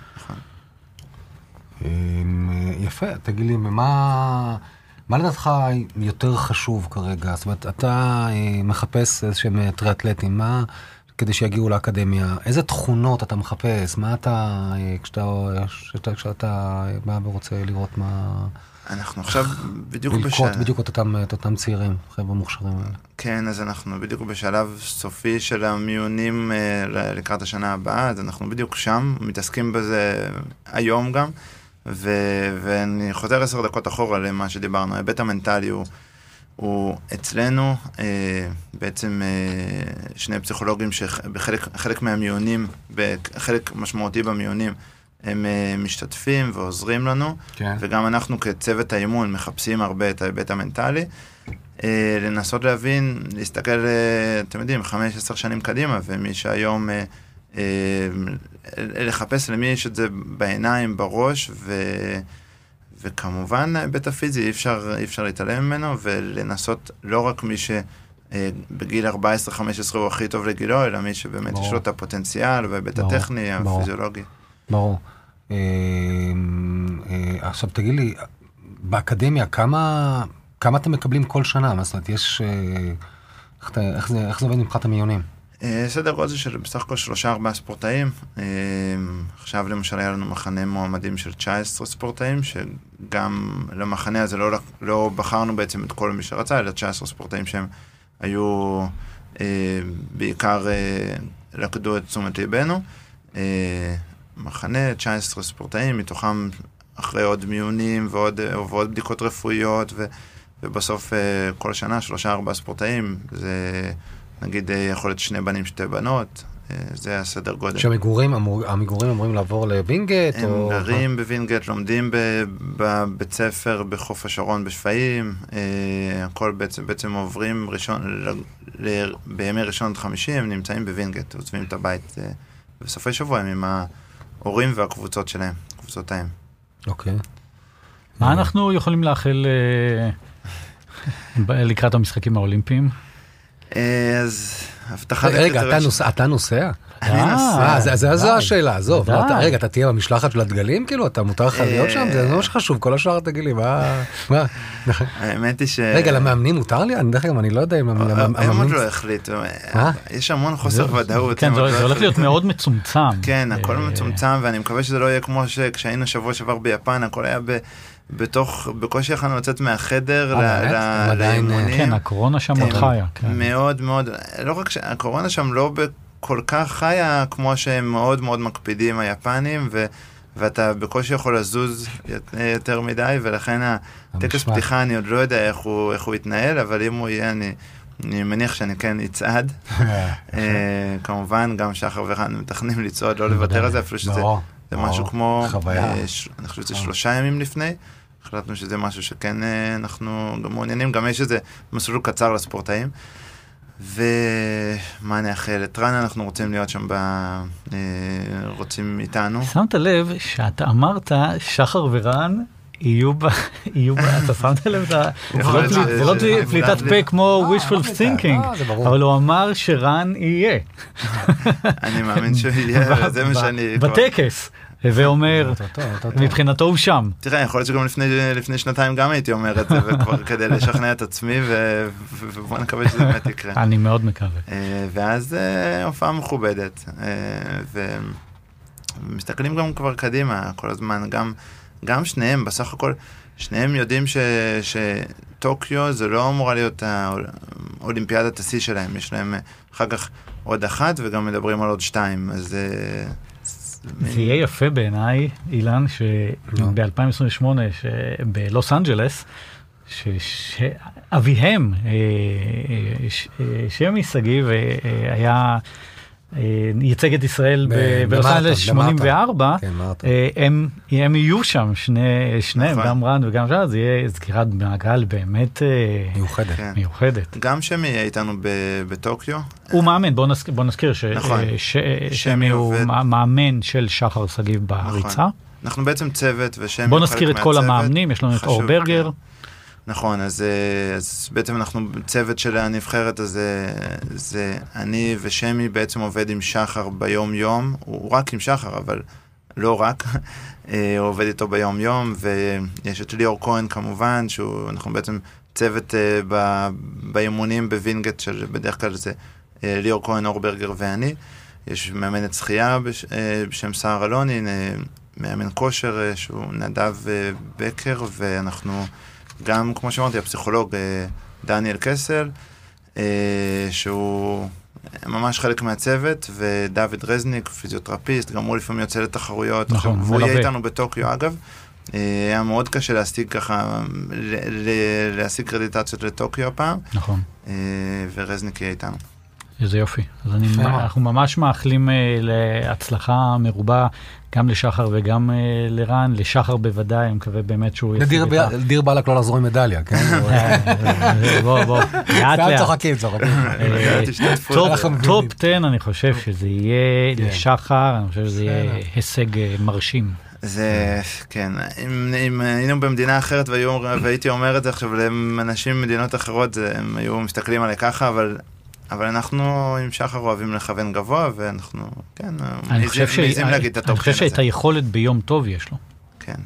יפה, תגיד לי, מה... מה לדעתך יותר חשוב כרגע? זאת אומרת, אתה אה, מחפש איזשהם אה, טריאטלטים, מה... כדי שיגיעו לאקדמיה, איזה תכונות אתה מחפש? מה אתה, אה, כשאתה, כשאתה, כשאתה בא ורוצה לראות מה... אנחנו עכשיו בדיוק ללקוט בשלב, בדיוק את אותם, את אותם צעירים, חבר'ה מוכשרים האלה. כן, אז אנחנו בדיוק בשלב סופי של המיונים לקראת השנה הבאה, אז אנחנו בדיוק שם, מתעסקים בזה היום גם, ו, ואני חוזר עשר דקות אחורה למה שדיברנו, ההיבט המנטלי הוא, הוא אצלנו, אה, בעצם אה, שני פסיכולוגים שבחלק חלק מהמיונים, בחלק משמעותי במיונים, הם אה, משתתפים ועוזרים לנו. כן. וגם אנחנו כצוות האימון מחפשים הרבה את ההיבט המנטלי. אה, לנסות להבין, להסתכל, אה, אתם יודעים, חמש, עשר שנים קדימה, ומי שהיום, אה, לחפש למי יש את זה בעיניים, בראש, ו, וכמובן ההיבט הפיזי, אי אפשר, אי אפשר להתעלם ממנו, ולנסות לא רק מי אה, בגיל 14-15 הוא הכי טוב לגילו, אלא מי שבאמת ברור. יש לו את הפוטנציאל וההיבט הטכני, ברור. הפיזיולוגי. ברור. אה, אה, עכשיו תגיד לי, באקדמיה כמה, כמה אתם מקבלים כל שנה? מה זאת אומרת, יש... אה, איך, אתה- איך, זה, איך זה עובד מבחינת המיונים? אה, סדר גודל של בסך הכל שלושה ארבעה ספורטאים. אה, עכשיו למשל היה לנו מחנה מועמדים של 19 ספורטאים, שגם למחנה הזה לא, לא בחרנו בעצם את כל מי שרצה, אלא 19 ספורטאים שהם היו אה, בעיקר לקדו את תשומת ליבנו. מחנה, 19 ספורטאים, מתוכם אחרי עוד מיונים ועוד, ועוד בדיקות רפואיות, ו, ובסוף כל שנה שלושה ארבעה ספורטאים, זה נגיד אה, יכול להיות שני בנים, שתי בנות, אה, זה הסדר גודל. שהמגורים אמור, המגורים אמורים לעבור לווינגייט? הם או... גרים בווינגייט, לומדים ב- בבית ספר בחוף השרון בשפיים, אה, הכל בעצם, בעצם עוברים ראשון, ל, ל, בימי ראשון עד חמישי הם נמצאים בווינגייט, עוזבים את הבית בסופי שבוע הם עם ההורים והקבוצות שלהם, קבוצות האם. אוקיי. מה אנחנו יכולים לאחל ב- לקראת המשחקים האולימפיים? אה, אז הבטחת רגע, רגע, אתה נוסע? אני אה, נוסע. אה, זה- זו. השאלה, עזוב. לא, רגע, אתה תהיה במשלחת של הדגלים? כאילו, אתה מותר לך להיות שם? זה מה שחשוב, כל השאר תגיד לי, מה... מה? האמת היא ש... רגע, למאמנים מותר לי? אני דרך אגב, אני לא יודע אם... הם עוד המאמנים- לא החליטו? יש המון חוסר ודאות. כן, זה לא הולך להיות. מאוד מצומצם. כן, הכל אה, מצומצם, ואני מקווה שזה לא יהיה כמו שכשהיינו שבוע שעבר ביפן, הכל היה ב... בתוך, בקושי יכולנו לצאת מהחדר אה, אה, לאימונים. כן, הקורונה שם עוד חיה. כן. מאוד מאוד, לא רק שהקורונה שם לא כל כך חיה כמו שהם מאוד מאוד מקפידים היפנים, ו... ואתה בקושי יכול לזוז יותר מדי, ולכן הטקס. פתיחה אני עוד לא יודע איך הוא, איך הוא יתנהל, אבל אם הוא יהיה, אני, אני מניח שאני כן אצעד. אה, כמובן, גם שחר ורן מתכננים לצעוד, לא לוותר על זה, אפילו שזה זה. משהו כמו. אה, אני חושב שזה שלושה ימים לפני. החלטנו שזה משהו שכן אה, אנחנו גם מעוניינים, גם יש איזה מסלול קצר לספורטאים. ומה נאחל? את רן אנחנו רוצים להיות שם, ב... אה, רוצים איתנו. שמת לב שאתה אמרת שחר ורן יהיו ב... יהיו ב... אתה שמת לב? זה לא לא פליטת פה כמו אה, wishful thinking. אבל הוא אמר שרן יהיה. אני מאמין שהוא יהיה, זה מה שאני... בטקס, הווה אומר. מבחינתו הוא שם. תראה, יכול להיות שגם לפני, לפני שנתיים גם הייתי אומר את זה, וכבר כדי לשכנע את עצמי, ובוא נקווה שזה באמת יקרה. אני מאוד מקווה. אה, ואז אה, הופעה מכובדת, אה, ומסתכלים גם כבר קדימה כל הזמן, גם, גם שניהם, בסך הכל, שניהם יודעים ש, שטוקיו זה לא אמורה להיות האולימפיאדת השיא שלהם, יש להם אחר כך עוד אחת וגם מדברים על עוד שתיים, אז... זה יהיה יפה בעיניי, אילן, שב-2028 בלוס אנג'לס, שאביהם, אה, אה, אה, שמי שגיב, היה, ייצג את ישראל בלוס במרתון, אנג'לס במרתון. 84, כן. אה, הם, הם יהיו שם, שני, שניהם, נכון. גם רן וגם שם, זה יהיה סגירת מעגל באמת אה, מיוחדת. כן. מיוחדת. גם שמי יהיה איתנו ב- בטוקיו. הוא מאמן, בוא נזכיר, בוא נזכיר ש- נכון. אה, ש- שמי שמי הוא מאמן של שחר שגיב בריצה. נכון. אנחנו בעצם צוות, ושמי בוא הוא נזכיר חלק את כל מהצוות. המאמנים, יש לנו את אור ברגר, כן. נכון, אז, אה, אז בעצם אנחנו צוות של הנבחרת, אז זה אני ושמי בעצם עובד עם שחר ביום-יום, הוא רק עם שחר, אבל לא רק, אה, הוא עובד איתו ביום-יום, ויש את ליאור כהן כמובן, שאנחנו בעצם צוות אה, ב, באימונים בווינגייט, שבדרך כלל זה ליאור כהן, אור ברגר ואני. יש מאמנת שחייה בש, בשם סער אלוני, מאמן כושר שהוא נדב בקר, ואנחנו גם, כמו שאמרתי, הפסיכולוג אה, דניאל קסל, אה, שהוא ממש חלק מהצוות, ודוד רזניק, פיזיותרפיסט, גם הוא לפעמים יוצא לתחרויות. נכון, והוא יהיה. איתנו בטוקיו, אגב. אה, היה מאוד קשה להשיג ככה, להשיג אקרדיטציות לטוקיו הפעם, נכון. ורזניק יהיה איתנו. איזה יופי. אז אני. אנחנו ממש מאחלים להצלחה מרובה גם לשחר וגם אה, לרן, לשחר בוודאי, אני מקווה באמת שהוא לדיר את ב- ה- לדיר באלק לא לחזור עם מדליה, כן? אה, בוא, בוא, לאט לאט. צוחקים, צוחקים. אה. טופ- אנחנו מבינים. טופ 10 אני חושב שזה יהיה כן. לשחר, אני חושב שזה יהיה. הישג מרשים. זה, כן, אם, אם היינו במדינה אחרת והיו, והייתי אומר את זה עכשיו לאנשים ממדינות אחרות, הם היו מסתכלים עליי ככה, אבל, אבל אנחנו עם שחר אוהבים לכוון גבוה, ואנחנו, כן, מעיזים להגיד את הטוב הזה. אני חושב שאת היכולת ביום טוב יש לו. כן.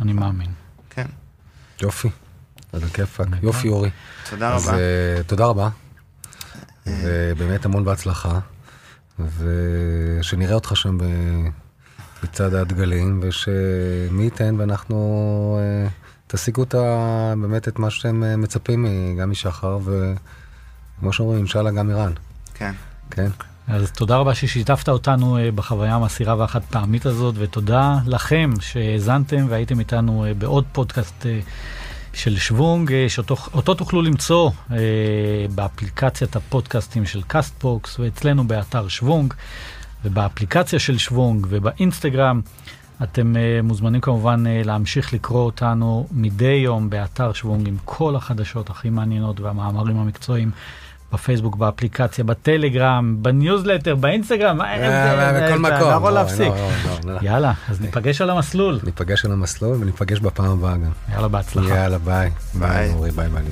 אני מאמין. כן. יופי, על הכיפאק. יופי אורי. תודה רבה. אז uh, תודה רבה. ובאמת המון בהצלחה. ושנראה אותך שם בצד הדגלים, ושמי ייתן ואנחנו uh, תשיגו את ה, באמת את מה שאתם מצפים גם משחר, וכמו שאומרים, אינשאללה גם איראן. כן. כן. אז תודה רבה ששיתפת אותנו בחוויה המסירה והחד פעמית הזאת, ותודה לכם שהאזנתם והייתם איתנו בעוד פודקאסט של שוונג, שאותו תוכלו למצוא באפליקציית הפודקאסטים של קאסטבוקס, ואצלנו באתר שוונג, ובאפליקציה של שוונג ובאינסטגרם. אתם מוזמנים כמובן להמשיך לקרוא אותנו מדי יום באתר שוונג עם כל החדשות הכי מעניינות והמאמרים המקצועיים. בפייסבוק, באפליקציה, בטלגרם, בניוזלטר, באינסטגרם, בכל מקום. לא יכול להפסיק. יאללה, אז ניפגש על המסלול. ניפגש על המסלול וניפגש בפעם הבאה גם. יאללה, בהצלחה. יאללה, ביי. ביי. ביי, ביי.